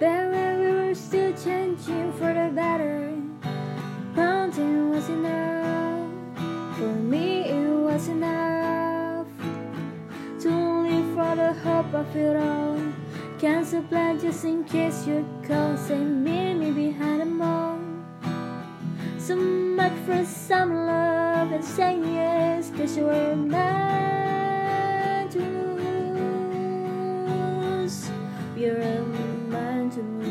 But when we were still changing for the better, mountain was enough. For me, it was enough to live for the hope of it all. Cancel plan just in case you call, send me, me behind the mall. So much for some love and saying yes, cause you were meant to lose. You're into